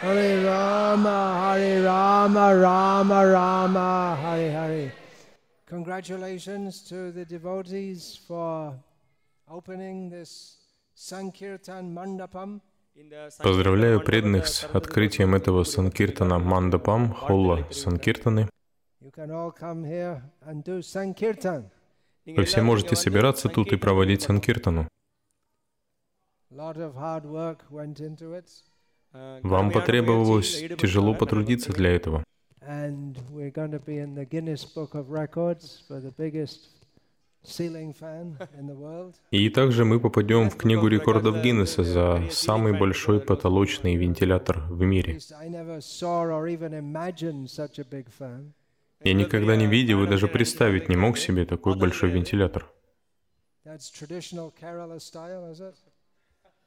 Hare Rama, Hare Rama, Rama Rama, Hare Hare. Congratulations to the devotees for opening this Sankirtan Mandapam. Поздравляю преданных с открытием этого Санкиртана Мандапам, холла Санкиртаны. Вы все можете собираться тут и проводить Санкиртану. Вам потребовалось тяжело потрудиться для этого. И также мы попадем в книгу рекордов Гиннесса за самый большой потолочный вентилятор в мире. Я никогда не видел и даже представить не мог себе такой большой вентилятор.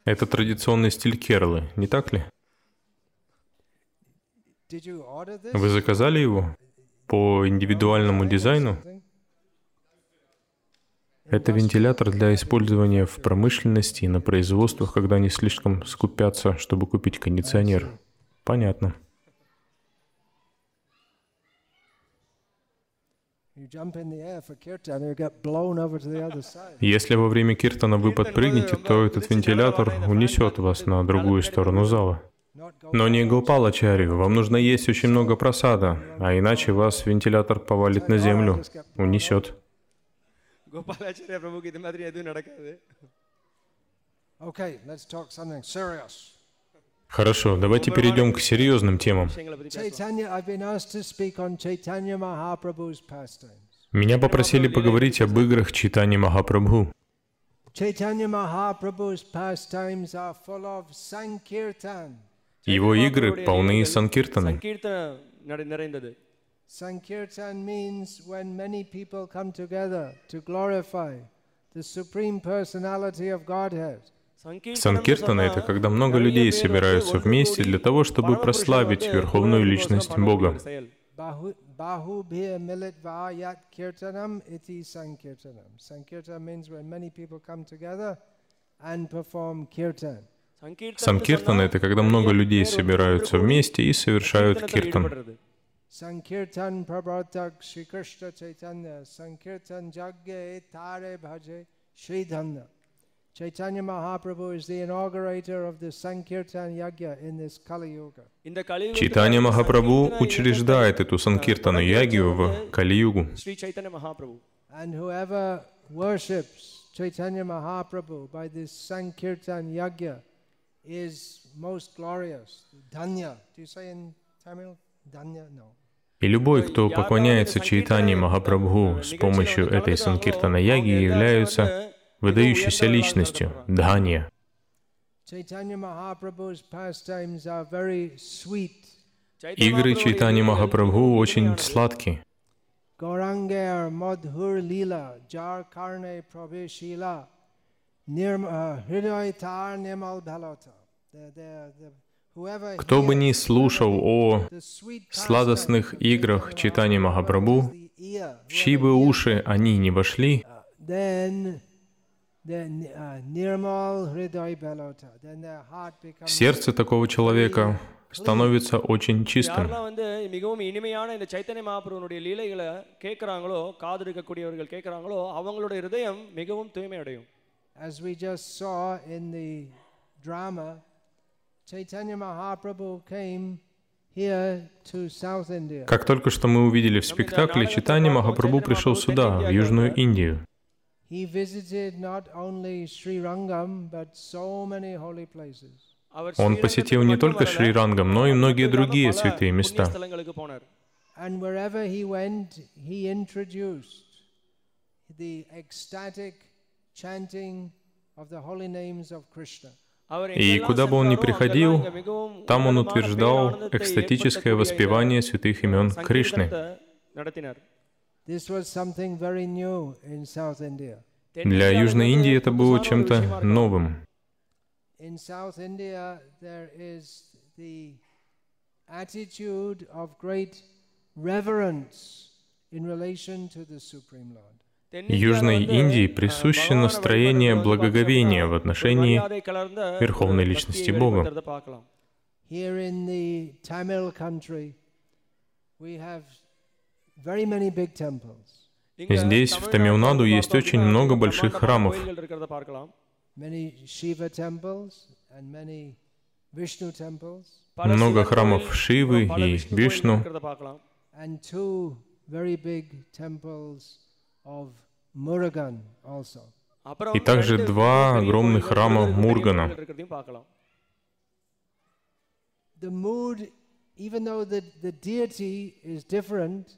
Это традиционный стиль Кералы, не так ли? Did you order this? Вы заказали его по индивидуальному дизайну? Это вентилятор для использования в промышленности и на производствах, когда они слишком скупятся, чтобы купить кондиционер. Понятно. Если во время киртана вы подпрыгнете, то этот вентилятор унесет вас на другую сторону зала. Но не Гопалачарью, вам нужно есть очень много просада, а иначе вас вентилятор повалит на землю, унесет. Хорошо, давайте перейдем к серьезным темам. Меня попросили поговорить об играх Читани Махапрабху. Chaitanya Mahaprabhu's pastimes are full of sankirtan. Его игры полны санкиртаны. Sankirtan means when many people come together to glorify the Supreme Personality of Godhead. Санкиртана — это когда много людей собираются вместе для того, чтобы прославить Верховную Личность Бога. Sankirtan means when many people come together and perform kirtan. Сам киртан — это когда много людей собираются вместе и совершают киртан. Sankirtan Prabhatak Sri Krishna Chaitanya Sankirtan Jagge Tare Bhaje Sri Dhanna. Chaitanya Mahaprabhu is the inaugurator of the Sankirtan Yagya in this Kali Yuga. Чайтанья Махапрабху учреждает эту Санкиртану Ягью в Кали-югу. And whoever worships Chaitanya Mahaprabhu by this Sankirtan Yagya и любой, кто поклоняется Чайтани Махапрабху с помощью этой Санкиртана Яги, являются выдающейся личностью, Дханья. Игры Чайтани Махапрабху очень сладкие. Кто бы hears ни слушал о the sweet сладостных pastimes of играх Chaitanya Чайтани Махапрабху, the ear, в чьи бы уши они не вошли, then then uh, Nirmal Hriday Bhalata. Then their heart becomes сердце такого человека становится очень чистым. யாரெல்லாம் வந்து மிகவும் இனிமையான இந்த சைத்தன்ய மகாபிரபுனுடைய லீலைகளை கேட்குறாங்களோ காதெடுக்கக்கூடியவர்கள் கேட்குறாங்களோ அவங்களோட இருதயம் மிகவும் தூய்மை அடையும் as we just saw in the drama, Chaitanya Mahaprabhu came Как только что мы увидели в спектакле, Читани Махапрабху пришел сюда, в Южную Индию. Он посетил не только Шри Рангам, но и многие другие святые места. And wherever he went, he introduced the ecstatic и куда бы он ни приходил, там он утверждал экстатическое воспевание святых имен Кришны. Для Южной Индии это было чем-то новым. attitude. Южной Индии присуще настроение благоговения в отношении Верховной Личности Бога. Здесь, в Тамилнаду, есть очень много больших храмов. Много храмов Шивы и Вишну. И также два огромных храма Мургана. even though the deity is different,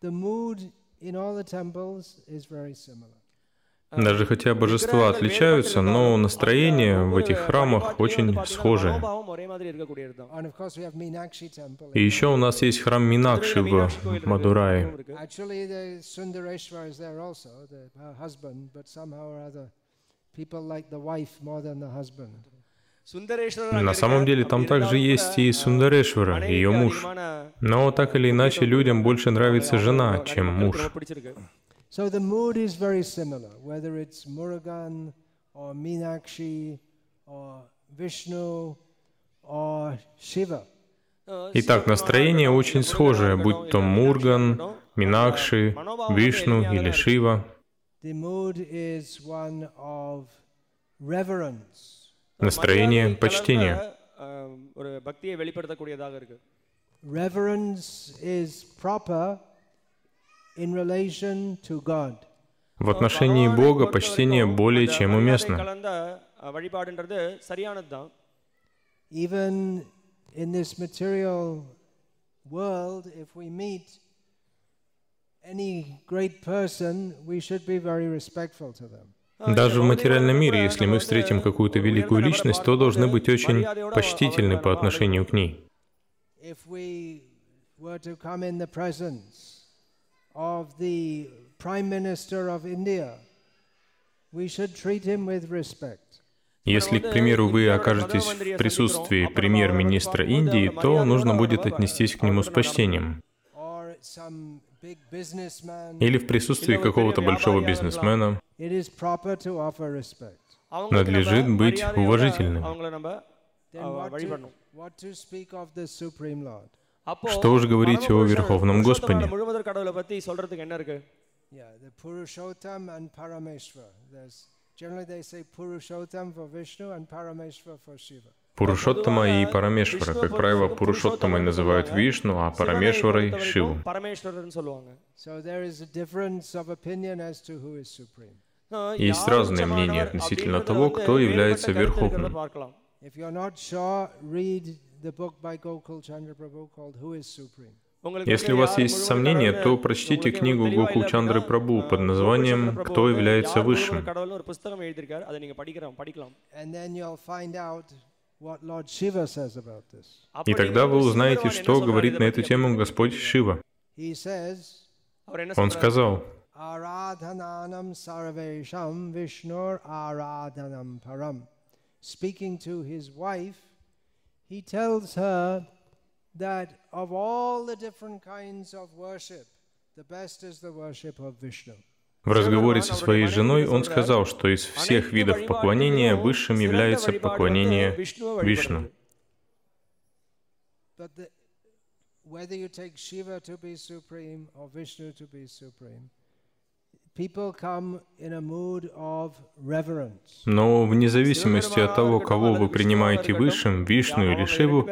the mood in all the temples is very similar. Даже хотя божества отличаются, но настроение в этих храмах очень схожее. И еще у нас есть храм Минакши в Мадурае. На самом деле там также есть и Сундарешвара, ее муж. Но так или иначе людям больше нравится жена, чем муж. So the mood is very similar, whether it's Murugan or Meenakshi or Vishnu or Shiva. Итак, настроение очень схожее, будь то Мурган, Минакши, Вишну или Шива. Настроение почтения. Reverence is proper в отношении Бога почтение более чем уместно. Даже в материальном мире, если мы встретим какую-то великую личность, то должны быть очень почтительны по отношению к ней of the Prime Minister of India, we should treat him with respect. Если, к примеру, вы окажетесь в присутствии премьер-министра Индии, то нужно будет отнестись к нему с почтением. Или в присутствии какого-то большого бизнесмена надлежит быть уважительным. Что уж говорить о Верховном Господе? Пурушоттама и Парамешвара. Как правило, Пурушоттамой называют Вишну, а Парамешварой — Шиву. Есть разные мнения относительно того, кто является Верховным. Если у вас есть сомнения, то прочтите книгу Гокул Чандры Прабу под названием «Кто является высшим». И тогда вы узнаете, что говорит на эту тему Господь Шива. Он сказал, speaking to his wife, he tells her that of all the different kinds of worship, the best is the worship of Vishnu. в разговоре со своей женой он сказал, что из всех видов поклонения высшим является поклонение Вишну. Whether you take Shiva to be supreme or Vishnu to be supreme, Но вне зависимости от того, кого вы принимаете высшим, Вишну или Шиву,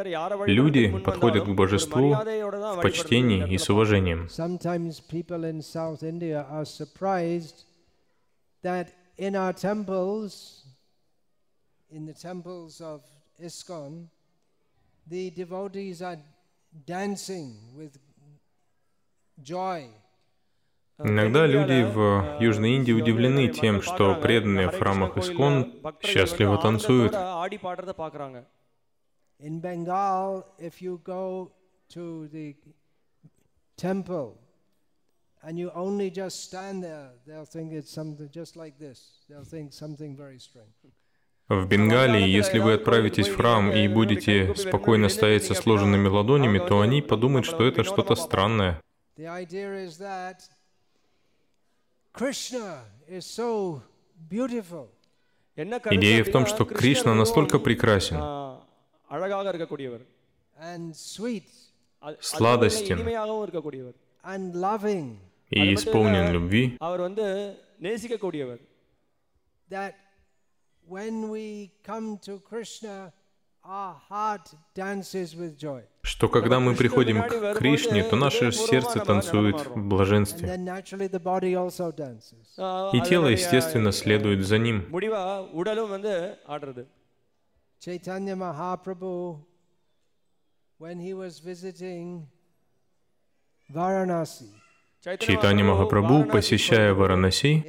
люди подходят к божеству в почтении и с уважением. ISKCON, the devotees are dancing with joy. Иногда люди в Южной Индии удивлены тем, что преданные в храмах Искон счастливо танцуют. в Бенгалии, если вы отправитесь в храм и будете спокойно стоять со сложенными ладонями, то они подумают, что это что-то странное. Идея в том, что Кришна настолько прекрасен, сладостен и исполнен любви, что, когда мы come to Krishna, что когда мы приходим к Кришне, то наше сердце танцует в блаженстве. И тело, естественно, следует за ним. Чайтанья Mahaprabhu, when he was visiting Varanasi, Чайтани Махапрабху, посещая Варанаси,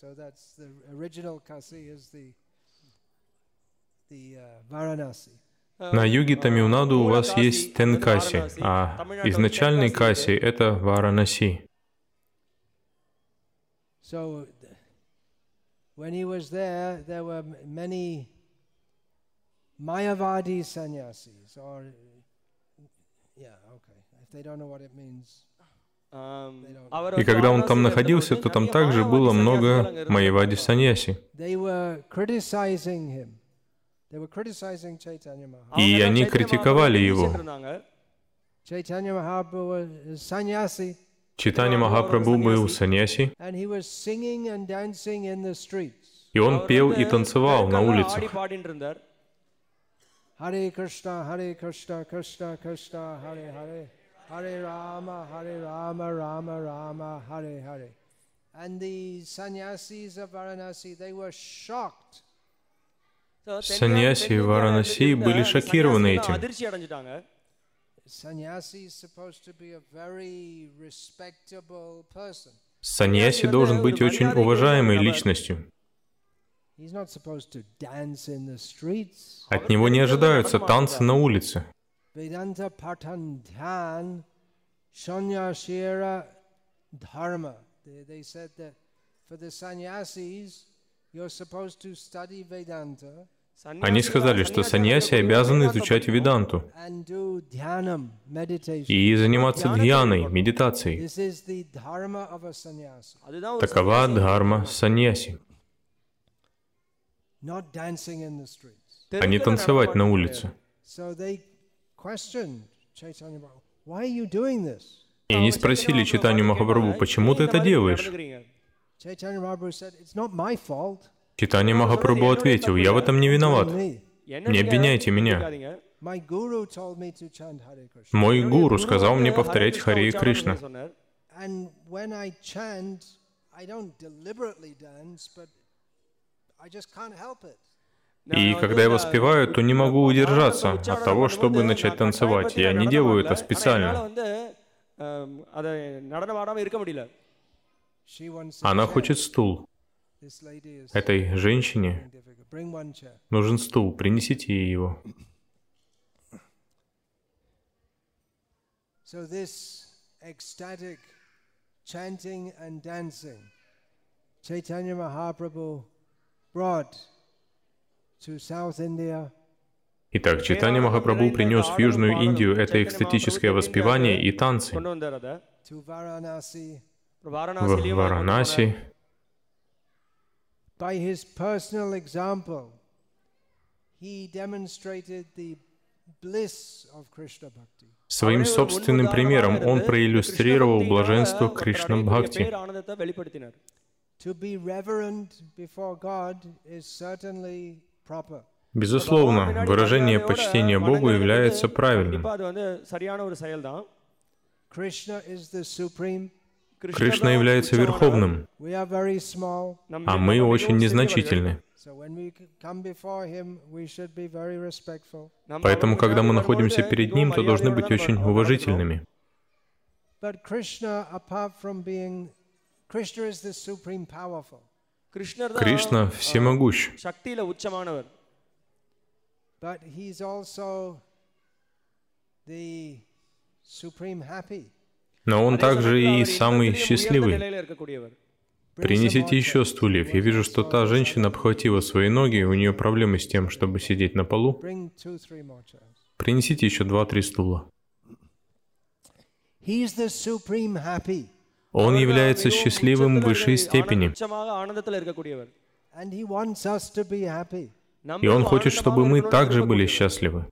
So that's the original Kasi is the the uh, Varanasi. на юге Тамилнаду у вас есть Тенкаси, а изначальный Каси — это Варанаси. So when he was there, there were many Mayavadi sannyasis, or yeah, okay. If they don't know what it means, и когда он там находился, то там также было много Майявади Саньяси. И они критиковали его. Читани Махапрабху был саньяси, и он пел и танцевал на улицах. Hare Krishna, Hare Krishna, Krishna Krishna, Hare Hare. Hare Rama, Hare Rama, Rama Rama, Hare Hare. And the sannyasis of Varanasi, they were shocked. Саньяси Варанаси были шокированы этим. Саньяси должен быть очень уважаемой личностью. От него не ожидаются танцы на улице. Vedanta Patan Dhyan Sanyasira Dharma. They, they said that for the sannyasis, you're supposed to study Vedanta. Они сказали, что саньяси обязаны изучать веданту и заниматься дьяной, медитацией. Такова дхарма саньяси. А не танцевать на улице. И они спросили Читанию Махапрабху, почему ты это делаешь? Читание Махапрабху ответил, я в этом не виноват. Не обвиняйте меня. Мой гуру сказал мне повторять Харе и Кришна. И когда я воспеваю, то не могу удержаться от того, чтобы начать танцевать. Я не делаю это специально. Она хочет стул. Этой женщине нужен стул, принесите ей его. So this Итак, читание Махапрабху принес в Южную Индию это экстатическое воспевание и танцы. В Варанаси Своим собственным примером он проиллюстрировал блаженство Кришна Бхакти. To be reverent before God is certainly Безусловно, выражение почтения Богу является правильным. Кришна является верховным, а мы очень незначительны. Поэтому, когда мы находимся перед Ним, то должны быть очень уважительными. Кришна, Кришна всемогущ. But. Но он также и самый счастливый. Принесите еще стульев. Я вижу, что та женщина обхватила свои ноги, у нее проблемы с тем, чтобы сидеть на полу. Принесите еще два-три стула. Он является счастливым в высшей степени. И Он хочет, чтобы мы также были счастливы.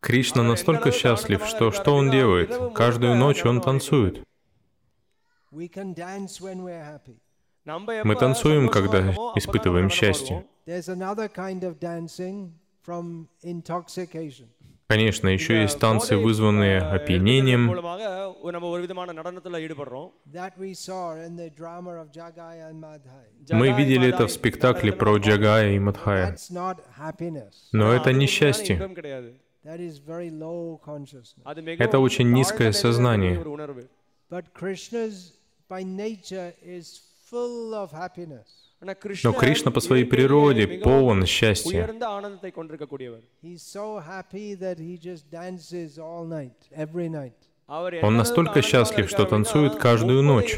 Кришна настолько счастлив, что что он делает? Каждую ночь он танцует. Мы танцуем, когда испытываем счастье. Конечно, еще есть танцы, вызванные опьянением. Мы видели это в спектакле про Джагая и Мадхая. Но это не счастье. Это очень низкое сознание. Но Кришна по своей природе полон счастья. Он настолько счастлив, что танцует каждую ночь.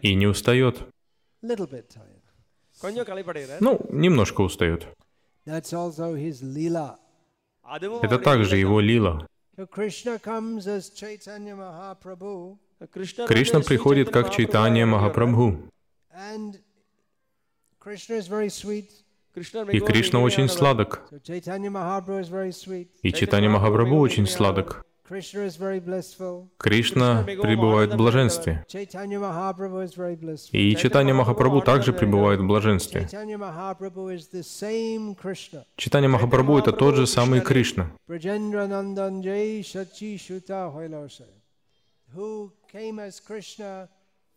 И не устает. Ну, немножко устает. Это также его лила. Кришна приходит как Чайтанья Махапрабху. И Кришна очень сладок. И Чайтанья Махапрабху очень сладок. Кришна пребывает в блаженстве. И Читание Махапрабху также пребывает в блаженстве. Читание Махапрабху — это тот же самый Кришна. Who came as Krishna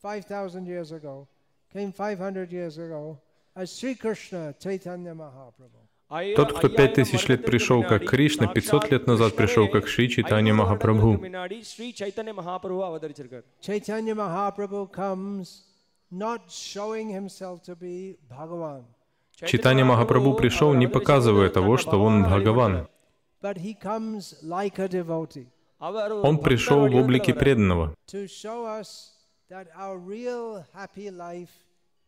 5,000 years ago, came 500 years ago as Sri Krishna Chaitanya Mahaprabhu. Тот, кто пять тысяч лет пришел как Кришна, 500 лет назад пришел как Шри Чайтанья Махапрабху. Chaitanya Махапрабху пришел, не показывая того, что он Бхагаван. Он пришел в облике преданного, that our real happy life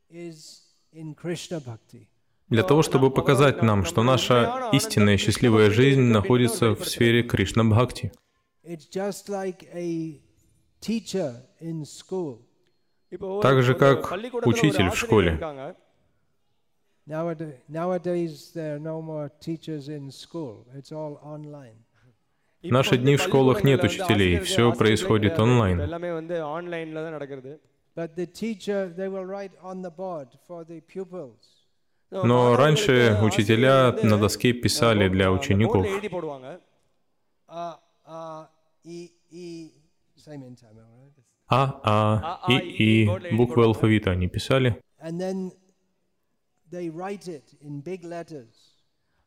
is in Krishna Bhakti для того, чтобы показать нам, что наша истинная счастливая жизнь находится в сфере Кришна Бхакти. Так же, как учитель в школе. В наши дни в школах нет учителей, все происходит онлайн. But the teacher, they will write on the board for the pupils. Но раньше учителя на доске писали для учеников. А, А, И, И, буквы алфавита они писали.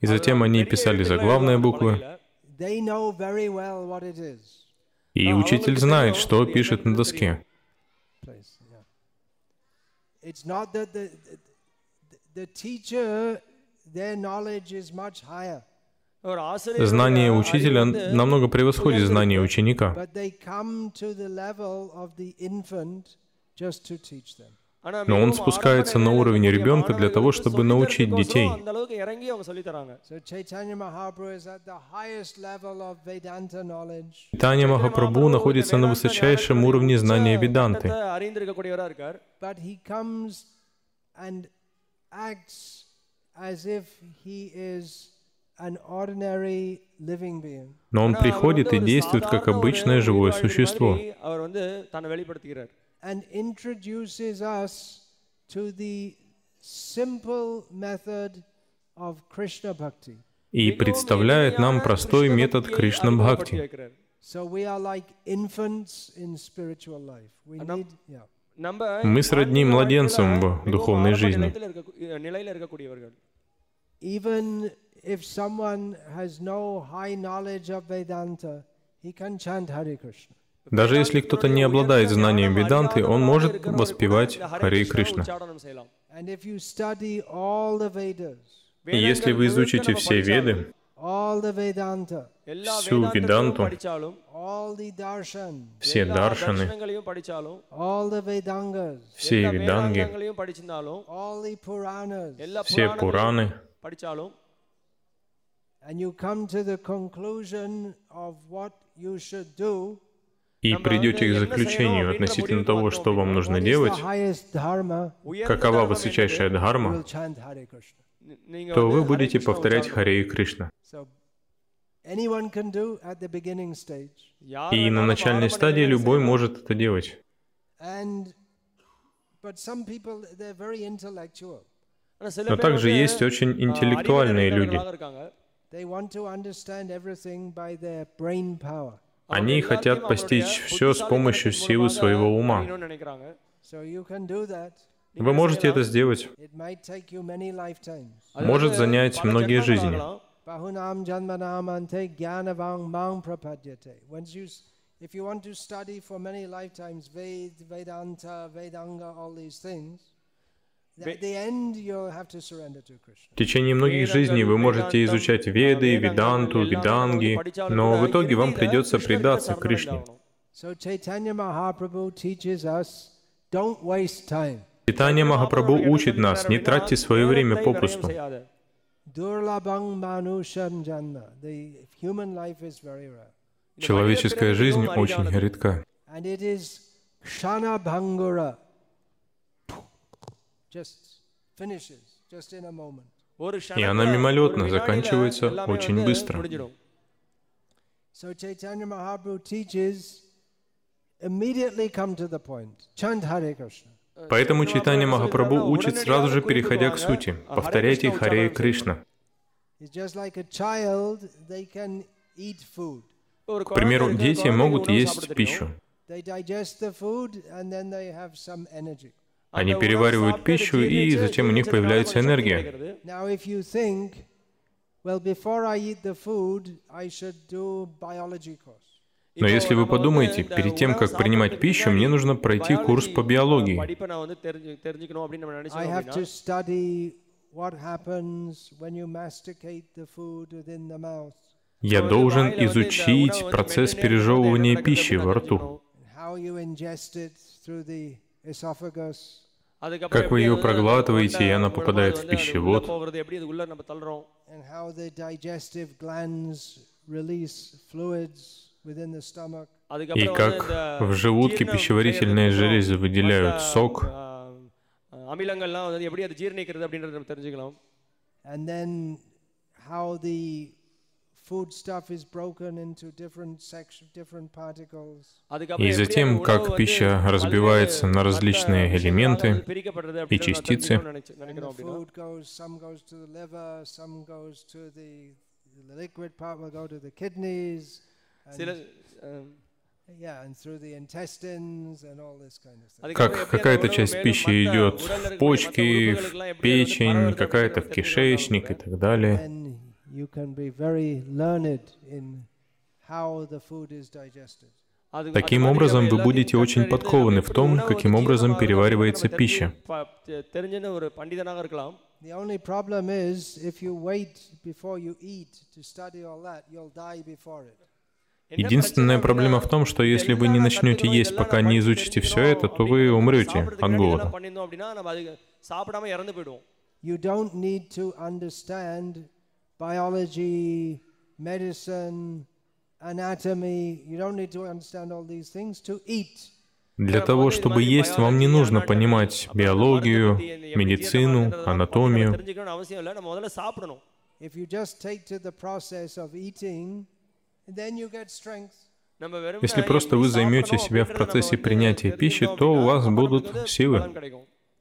И затем они писали заглавные буквы. И учитель знает, что пишет на доске. It's not that the, Знание учителя намного превосходит знание ученика. Но он спускается на уровень ребенка для того, чтобы научить детей. Таня Махапрабху находится на высочайшем уровне знания Веданты acts as if he is но он приходит и действует как обычное живое существо. И представляет нам простой метод Кришна Бхакти. So we are like infants in spiritual life. We need, yeah. Мы сродни младенцам в духовной жизни. Даже если кто-то не обладает знанием Веданты, он может воспевать Хари Кришна. И если вы изучите все Веды, всю Веданту, все даршаны, все Веданги, все Пураны, и придете к заключению относительно того, что вам нужно делать, какова высочайшая дхарма, то вы будете повторять Харе Кришна. И на начальной стадии любой может это делать. Но также есть очень интеллектуальные люди. Они хотят постичь все с помощью силы своего ума. Вы можете это сделать. Может занять многие жизни. Bahunam Janmanamante Gyanavang Mang Prapadyate. Once you, if you want to study for many lifetimes Ved, Vedanta, Vedanga, all these things, В течение многих жизней вы можете изучать Веды, Веданту, Веданги, но в итоге вам придется предаться Кришне. Читание Махапрабху учит нас, не тратьте свое время попусту. Дурлабам манушам джанна. The human life is very rare. Человеческая жизнь очень редка. And it is shana bhangura. Just finishes, just in a moment. И она мимолетно заканчивается очень быстро. So Chaitanya Mahaprabhu teaches immediately come to the point. Chant Hare Krishna. Поэтому читание Махапрабху учит сразу же, переходя к сути. Повторяйте Харе Кришна. К примеру, дети могут есть пищу. Они переваривают пищу, и затем у них появляется энергия. Но если вы подумаете, перед тем, как принимать пищу, мне нужно пройти курс по биологии. Я должен изучить процесс пережевывания пищи во рту. Как вы ее проглатываете, и она попадает в пищевод. И And how the digestive glands release fluids within the stomach. И அதுக்கப்புறம் как வந்து இந்த в желудке ஜீரணம் пищеварительные செய்யறதுக்கு железы выделяют மற்ற, сок, ஆ, அமிலங்கள்லாம் வந்து எப்படி அது ஜீரணிக்கிறது அப்படின்றத நம்ம தெரிஞ்சுக்கலாம் And then how the food stuff is broken into different sections, different particles. அதுக்கப்புறம் И எப்படி затем, அந்த как உணவு வந்து пища பல்வேறு разбивается на மற்ற различные விஷயங்களால элементы அது பிரிக்கப்படுறது и அப்படின்றத நான் частицы. தெரிஞ்சுக்கணும்னு நினைச்சு- And நினைக்கிறோம் the அப்படின்னா food goes, some goes to the liver, some goes to the, the liquid part will go to the kidneys. как какая-то часть пищи идет в почки, в печень, какая-то в кишечник и так далее. Таким образом, вы будете очень подкованы в том, каким образом переваривается пища. The Единственная проблема в том, что если вы не начнете есть, пока не изучите все это, то вы умрете от голода. You don't need to understand biology, medicine, anatomy. You don't need to understand all these things to eat. Для того, чтобы есть, вам не нужно понимать биологию, медицину, анатомию. If you just take to the process of eating, Если просто вы займете себя в процессе принятия пищи, то у вас будут силы.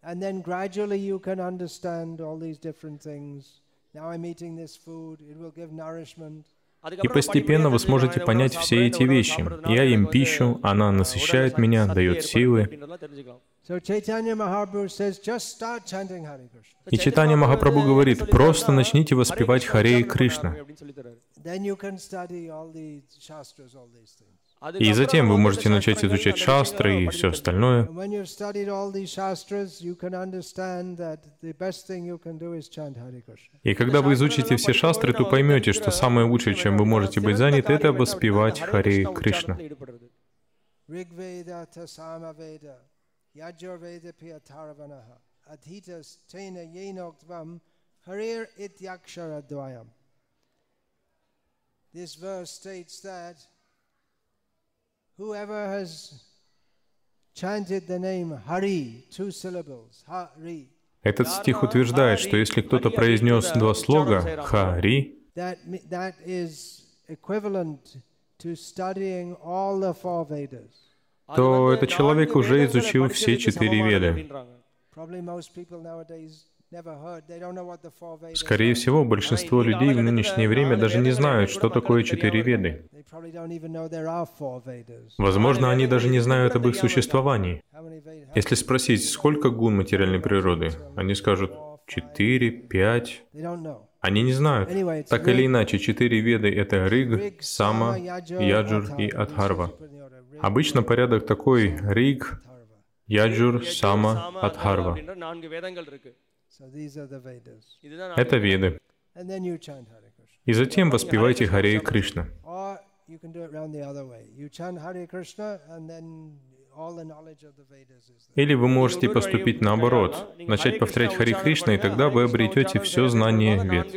And then gradually you can understand all these different things. Now I'm eating this food, it will give nourishment. И постепенно вы сможете понять все эти вещи. Я ем пищу, она насыщает меня, дает силы. И Читание Махапрабху говорит, просто начните воспевать Харе Кришна. И затем вы можете начать изучать шастры и все остальное. И когда вы изучите все шастры, то поймете, что самое лучшее, чем вы можете быть заняты, это воспевать Харе Кришна. This verse states that whoever has chanted the name Hari, two syllables, Hari, Этот стих утверждает, что если кто-то произнес два слога «Хари», то этот человек уже изучил все четыре веды. Скорее всего, большинство людей в нынешнее время даже не знают, что такое четыре веды. Возможно, они даже не знают об их существовании. Если спросить, сколько гун материальной природы, они скажут четыре, пять. They don't know. Они не знают. Так или иначе, четыре веды — это Риг, Сама, Яджур и Атхарва. Обычно порядок такой — Риг, Яджур, Сама, Атхарва. Это веды. И затем воспевайте Харе Кришна. Или вы можете поступить наоборот, начать повторять Хари Кришна, и тогда вы обретете все знание Вед.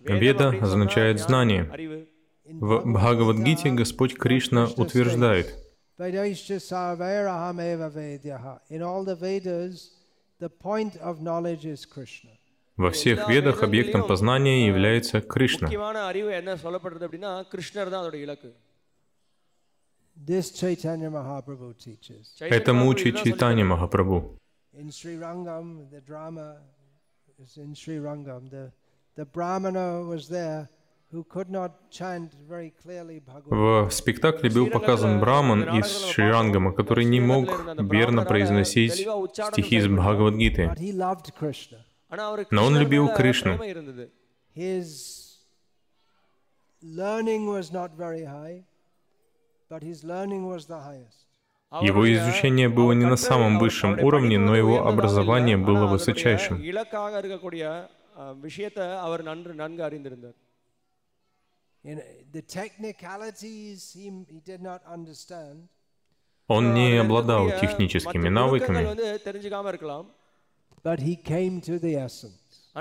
Веда означает знание. В Бхагавадгите Господь Кришна утверждает, Vaidaisya Sarvairaham eva Vedyaha. In all the Vedas, the point of knowledge is Krishna. Во всех ведах объектом познания является Кришна. Этому учит Чайтанья Махапрабху. In Srirangam, the brahmana was there, в спектакле был показан Браман из Шрирангама, который не мог верно произносить стихи из Бхагавадгиты. Но он любил Кришну. Его изучение было не на самом высшем уровне, но его образование было высочайшим. Он не обладал техническими навыками,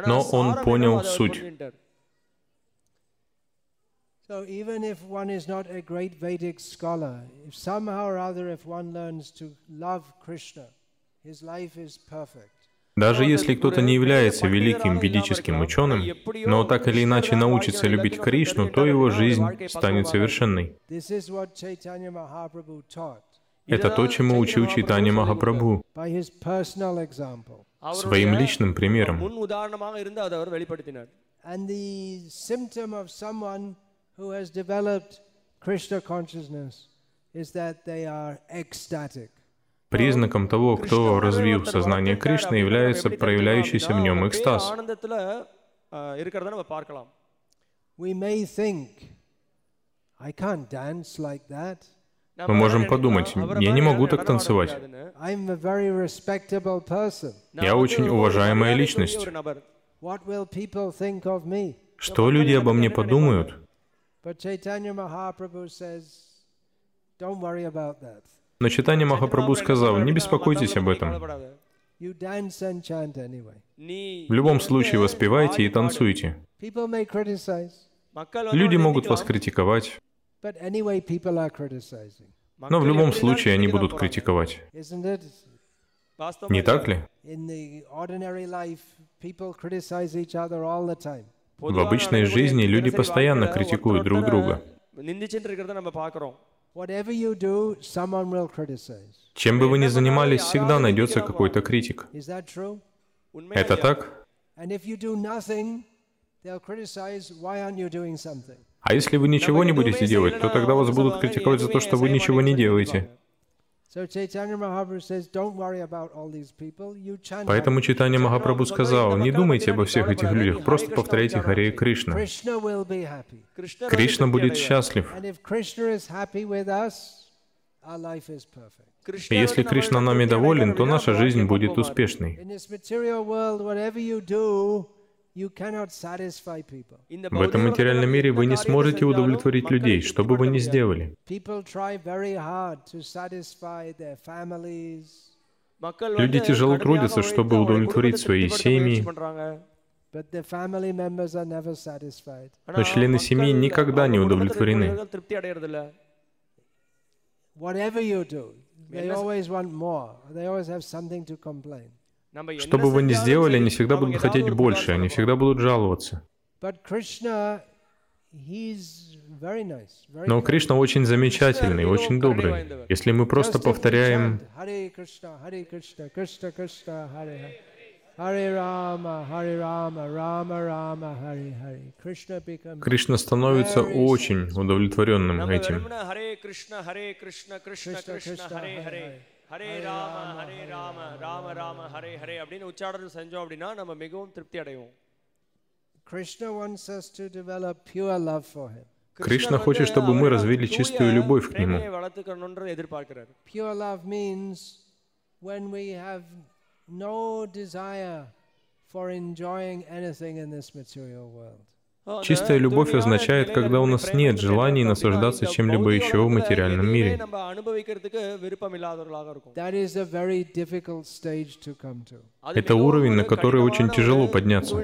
но он понял суть. So even if one is not a great Vedic scholar, somehow or other if one learns to love Krishna, his life is perfect. Даже если кто-то не является великим ведическим ученым, но так или иначе научится любить Кришну, то его жизнь станет совершенной. Это то, чему учил Чайтанья Махапрабху своим личным примером. Is that they are ecstatic. Признаком того, кто развил сознание Кришны, является проявляющийся в нем экстаз. Мы можем подумать, я не могу так танцевать. Я очень уважаемая личность. Что люди обо мне подумают? Но Читани Махапрабху сказал, не беспокойтесь об этом. В любом случае воспевайте и танцуйте. Люди могут вас критиковать, но в любом случае они будут критиковать. Не так ли? В обычной жизни люди постоянно критикуют друг друга. Чем бы вы ни занимались, всегда найдется какой-то критик. Это так? А если вы ничего не будете делать, то тогда вас будут критиковать за то, что вы ничего не делаете. Поэтому Чайтанья Махапрабху сказал, не думайте обо всех этих людях, просто повторяйте Харе Кришна. Кришна будет счастлив. Если Кришна нами доволен, то наша жизнь будет успешной. В этом материальном мире вы не сможете удовлетворить людей, что бы вы ни сделали. Люди тяжело трудятся, чтобы удовлетворить свои семьи, но члены семьи никогда не удовлетворены. Whatever you do, they always want more. They always have something to complain. Что бы вы ни сделали, они всегда будут хотеть больше, они всегда будут жаловаться. Но Кришна очень замечательный, очень добрый. Если мы просто повторяем Кришна становится очень удовлетворенным этим. வெறுமனே ஹரே கிருஷ்ண ஹரே கிருஷ்ண கிருஷ்ண கிருஷ்ண கிருஷ்ண கிருஷ்ண ஹரே ஹரே ஹரே ஹரே. ஹரே ராம ஹரே ராம ராம ராம ஹரே ஹரே அப்படின்னு உச்சாரணம் செஞ்சோம் அப்படின்னா நம்ம மிகவும் திருப்தி அடைவோம் Krishna wants us to develop pure love for him. Кришна கிருஷ்ணர் хочет, வந்து чтобы мы அவரை развили தூய чистую любовь к Нему. பிரேமையை வளர்த்துக்கணும்ன்ற எதிர்பார்க்கிறார் Pure love means when we have no desire for enjoying anything in this material world. Чистая любовь означает, когда у нас нет желаний наслаждаться чем-либо еще в материальном мире. Это уровень, на который очень тяжело подняться.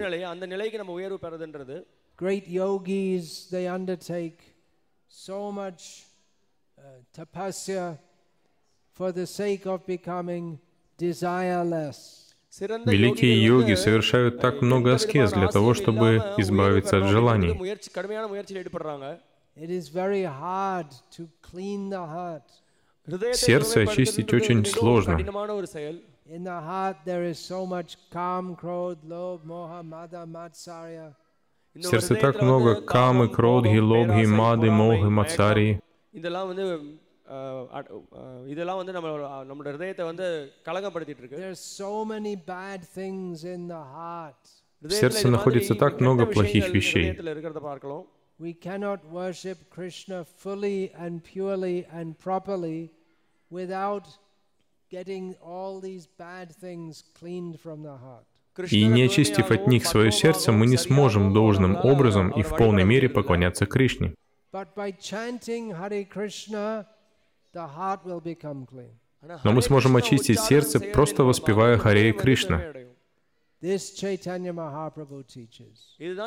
Great yogis, they undertake so much uh, tapasya for the sake of becoming desireless. Великие йоги совершают так много аскез для того, чтобы избавиться от желаний. Сердце очистить очень сложно. В сердце так много камы, кродги, лобги, мады, мохи, мацарии. இதெல்லாம் வந்து அஹ், அட்- அஹ், இதெல்லாம் வந்து நம்ம நம்மளோட ஹிருதயத்தை வந்து கலங்கப்படுத்திட்டு இருக்கு There's so many bad things in the heart. ஹிருதயத்துல сердце இது மாதிரி находится так கெட்ட много плохих விஷயங்கள் вещей. ஹிருதயத்துல இருக்கிறத பார்க்கலாம் We cannot worship Krishna fully and purely and properly without getting all these bad things cleaned from the heart. И не очистив от них свое сердце, мы не сможем должным образом и в полной мере поклоняться Кришне. But by chanting Hare Krishna, Но мы сможем очистить сердце, просто воспевая Харе Кришна.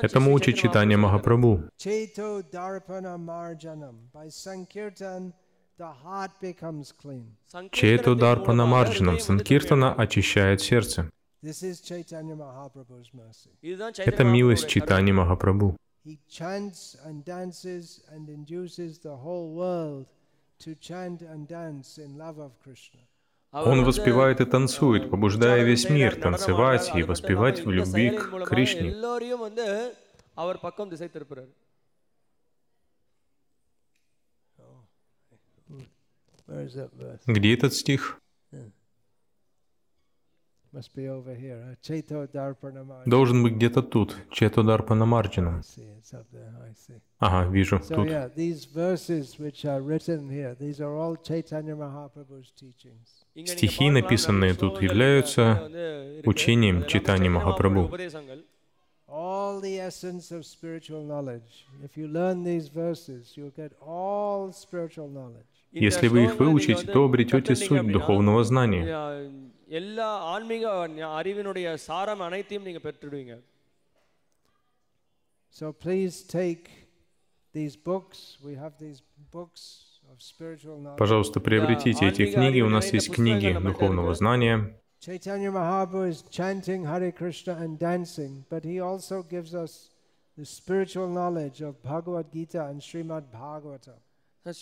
Этому учит читание Махапрабху. Чето Дарпана Марджанам Санкиртана очищает сердце. Это милость читания Махапрабху. He chants and dances and induces the whole world он воспевает и танцует, побуждая весь мир танцевать и воспевать в любви к Кришне. Где этот стих? Должен быть где-то тут, Чето Дарпана Марджина. Ага, вижу, тут. Стихи, написанные тут, являются учением Читани Махапрабху. All the essence of spiritual knowledge. இந்த Если вы их ஸ்லோகங்களை நீங்க выучите, வந்து то обретете கத்துக்கிட்டீங்க суть அப்படின்னா, духовного знания. அஹ், எல்லா ஆன்மீக ஞ- அறிவினுடைய சாரம் அனைத்தையும் நீங்க பெற்றுடுவீங்க So please take these books. We have these books of spiritual knowledge. Пожалуйста, приобретите эти книги. У нас есть книги духовного знания. Chaitanya Mahaprabhu is chanting Hare Krishna and dancing, but he also gives us the spiritual knowledge of Bhagavad Gita and Srimad Bhagavatam.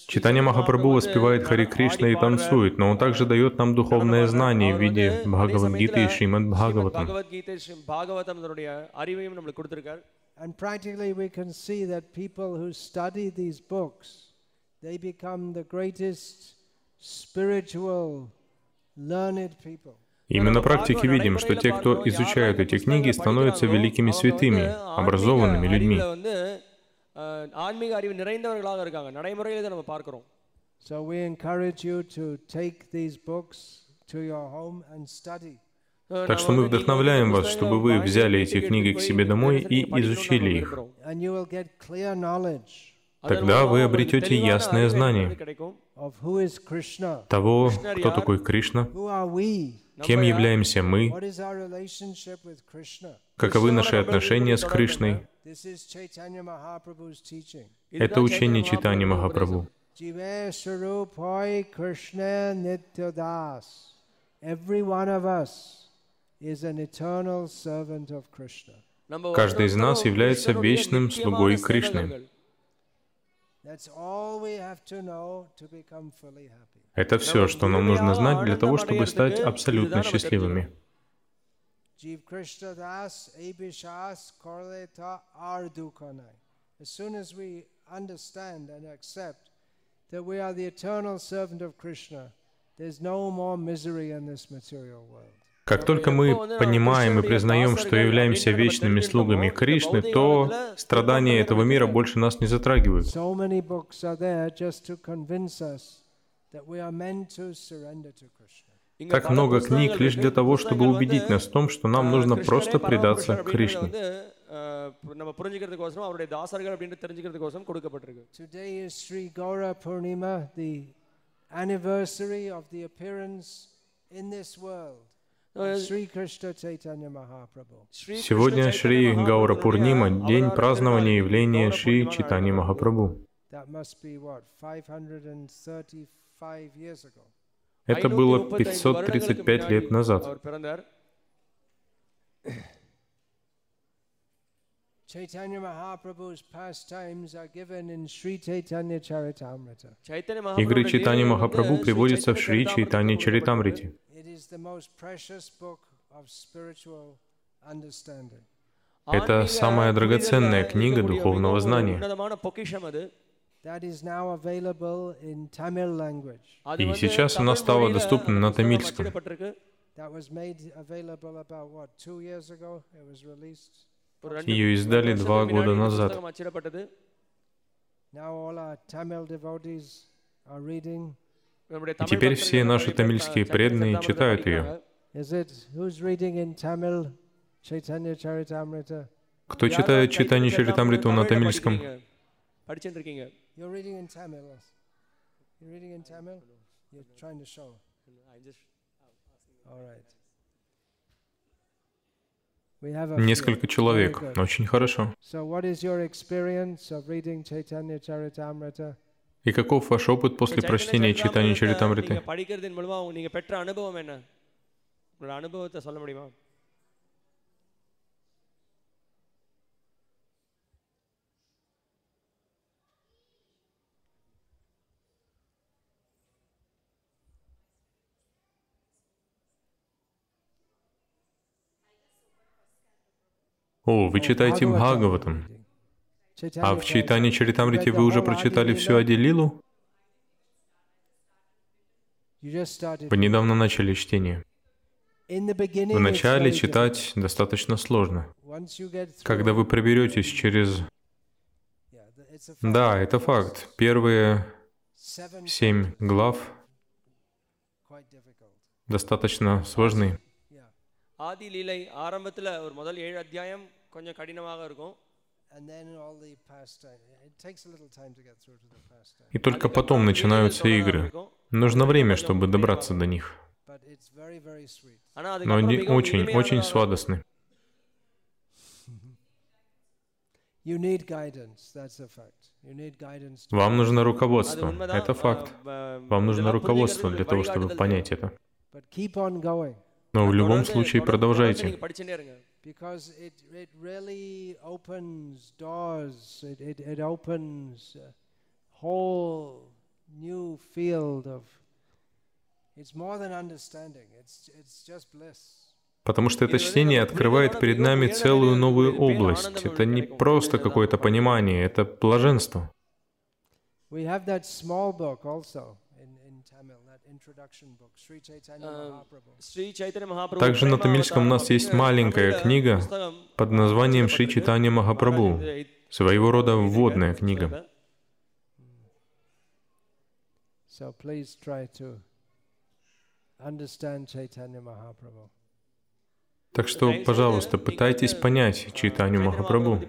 Читание Махапрабху воспевает Хари Кришна и танцует, но он также дает нам духовное знание в виде Бхагавангиты и Шримад Бхагаватам. And practically we can see that people who study these books, they become the greatest spiritual learned people. Именно практики видим, что те, кто изучают эти книги, становятся великими святыми, образованными людьми. அறிவுல வந்து அஹ், ஆன்மீக அறிவு நிறைந்தவர்களாக இருக்காங்க நடைமுறையில இதை நம்ம பார்க்கிறோம் So we encourage you to take these books to your home and study. Так что мы вдохновляем вас, чтобы вы взяли эти книги к себе домой и изучили их. And you will get clear knowledge Тогда вы обретете ясное знание கிடைக்கும் of who is Krishna, того, кто такой Кришна, who are we, Кем являемся мы? Каковы наши отношения с Кришной? Это учение Читани Махапрабху. Каждый из нас является вечным слугой Кришны. Это все, что нам нужно знать для того, чтобы стать абсолютно счастливыми. Jiv Krishna Das Abhishas Korleta Ardukanai. As soon as we understand and accept that we are the eternal servant of Krishna, there's no more misery in this material world. Как только мы понимаем и признаем, что являемся вечными слугами Кришны, то страдания этого мира больше нас не затрагивают. Так много книг лишь для того, чтобы убедить нас в том, что нам нужно просто предаться Кришне. In this world Сегодня Шри Гаура Пурнима — день празднования явления Шри Читани Махапрабху. Это было 535 лет назад. Chaitanya Mahaprabhu's pastimes are given in Sri Chaitanya Charitamrita. Игры Чайтани Махапрабху приводятся в Шри Чайтани Чаритамрите. It is the most precious book of spiritual understanding. Это самая драгоценная книга духовного знания. И сейчас она стала доступна на тамильском. That was made available about what, two years ago? It was released. Ее издали два года назад. И теперь все наши тамильские преданные читают ее. Кто читает читание Чаритамриту на тамильском? All right. Несколько человек. Очень хорошо. И каков ваш опыт после прочтения Читания Чаритамриты? О, вы читаете Бхагаватам. А в Charitamrita. Чаритамрите вы уже прочитали всю started. Вы недавно начали чтение. Вначале читать достаточно сложно. Когда вы проберетесь через... Да, это факт. Первые семь глав достаточно сложны. Yeah. ஆதி லீலை ஆரம்பத்துல ஒரு முதல் ஏழு அத்தியாயம் கொஞ்சம் கடினமாக இருக்கும் And then all the pastime. It takes a little time to get through to the pastime. И только அதுக்கப்புறம் потом லீலைகள் начинаются தொடர игры. ஆரம்பிக்கும். Нужно время, чтобы добраться до них. But it's very, very sweet. ஆனா Но அதுக்கப்புறம் они மிகவும் очень, очень இனிமையானதாக сладостны. You need guidance. That's a fact. You need guidance. To Вам нужно அது руководство. உண்மைதான். Это факт. அஹ், அஹ், Вам нужно இதெல்லாம் руководство புரிஞ்சுக்கிறதுக்கு для того, чтобы வழிகாட்டுதல் понять தேவை. это. Но в любом случае продолжайте. Потому что это чтение открывает перед нами целую новую область. Это не просто какое-то понимание, это блаженство. Также на тамильском у нас есть маленькая книга под названием Шри Читания Махапрабху, своего рода вводная книга. Так что, пожалуйста, пытайтесь понять Чайтаню Махапрабху.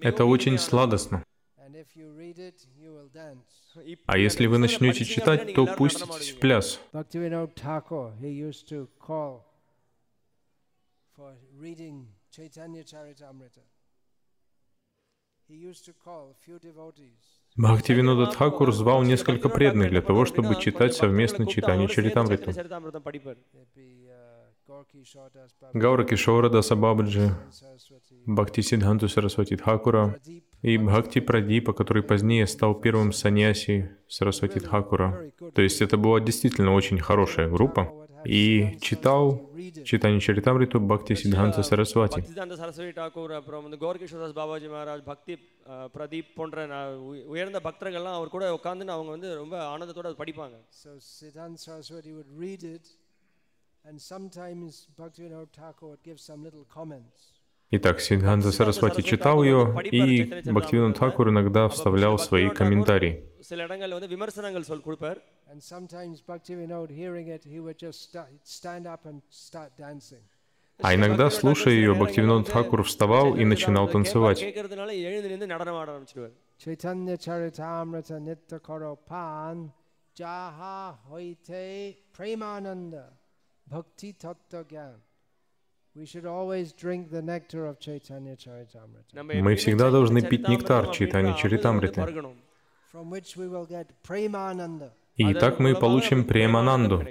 Это очень сладостно. And if you read it, you will dance. А если вы начнете читать, то пуститесь в пляс. Bhaktivinoda Thakur, he used to call for reading Chaitanya Charitamrita. He used to call a few devotees. Бхактивинода Тхакур звал несколько преданных для того, чтобы читать совместно читание Чаритамриту. சரிதாமிரதம் படிப்பார் There'd be uh, Gorky Shordas, Гаура Кишора Даса Бабаджи, Saraswati, Бхакти Сидханту Сарасвати Тхакура Pradeep. и Бхакти Прадипа, который позднее стал первым саньяси Сарасвати Тхакура. То есть это была действительно очень хорошая группа. И читал читание Чаритамриту Бхакти Сиддханта Сарасвати. பக்திதாந்த சரஸ்வதி டாக்கூர் அப்புறம் வந்து கோர்கிஷோதாஸ் பாபாஜி மகாராஜ் பக்தி அஹ், பிரதீப் போன்ற நா- உய- உயர்ந்த பக்தர்கள்லாம் அவர் கூட உட்காந்து அவங்க வந்து ரொம்ப ஆனந்தத்தோட அதை படிப்பாங்க Итак, Сидханта Сарасвати читал ее, и Бхактивинан Такур иногда вставлял свои комментарии. А иногда, слушая ее, Бхактивинан Такур вставал и начинал танцевать. Bhakti Tattva Gyan. Мы всегда должны пить нектар Чайтани Чаритамриты. И так мы получим премананду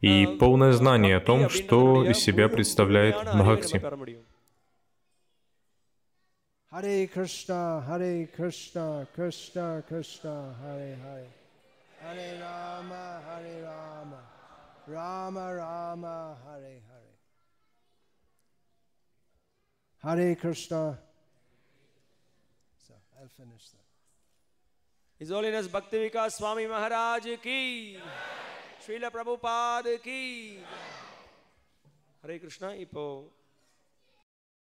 и полное знание о том, что из себя представляет Бхакти. Hare Krishna, Hare Krishna, Krishna Krishna, Hare Hare. Hare Rama, Hare Rama, Rama Rama, Hare Hare. Hare Krishna. So I'll finish that. His Holiness Bhakti Vikas Swami Maharaj ki. Srila Prabhupada ki. Hare Krishna. Ipo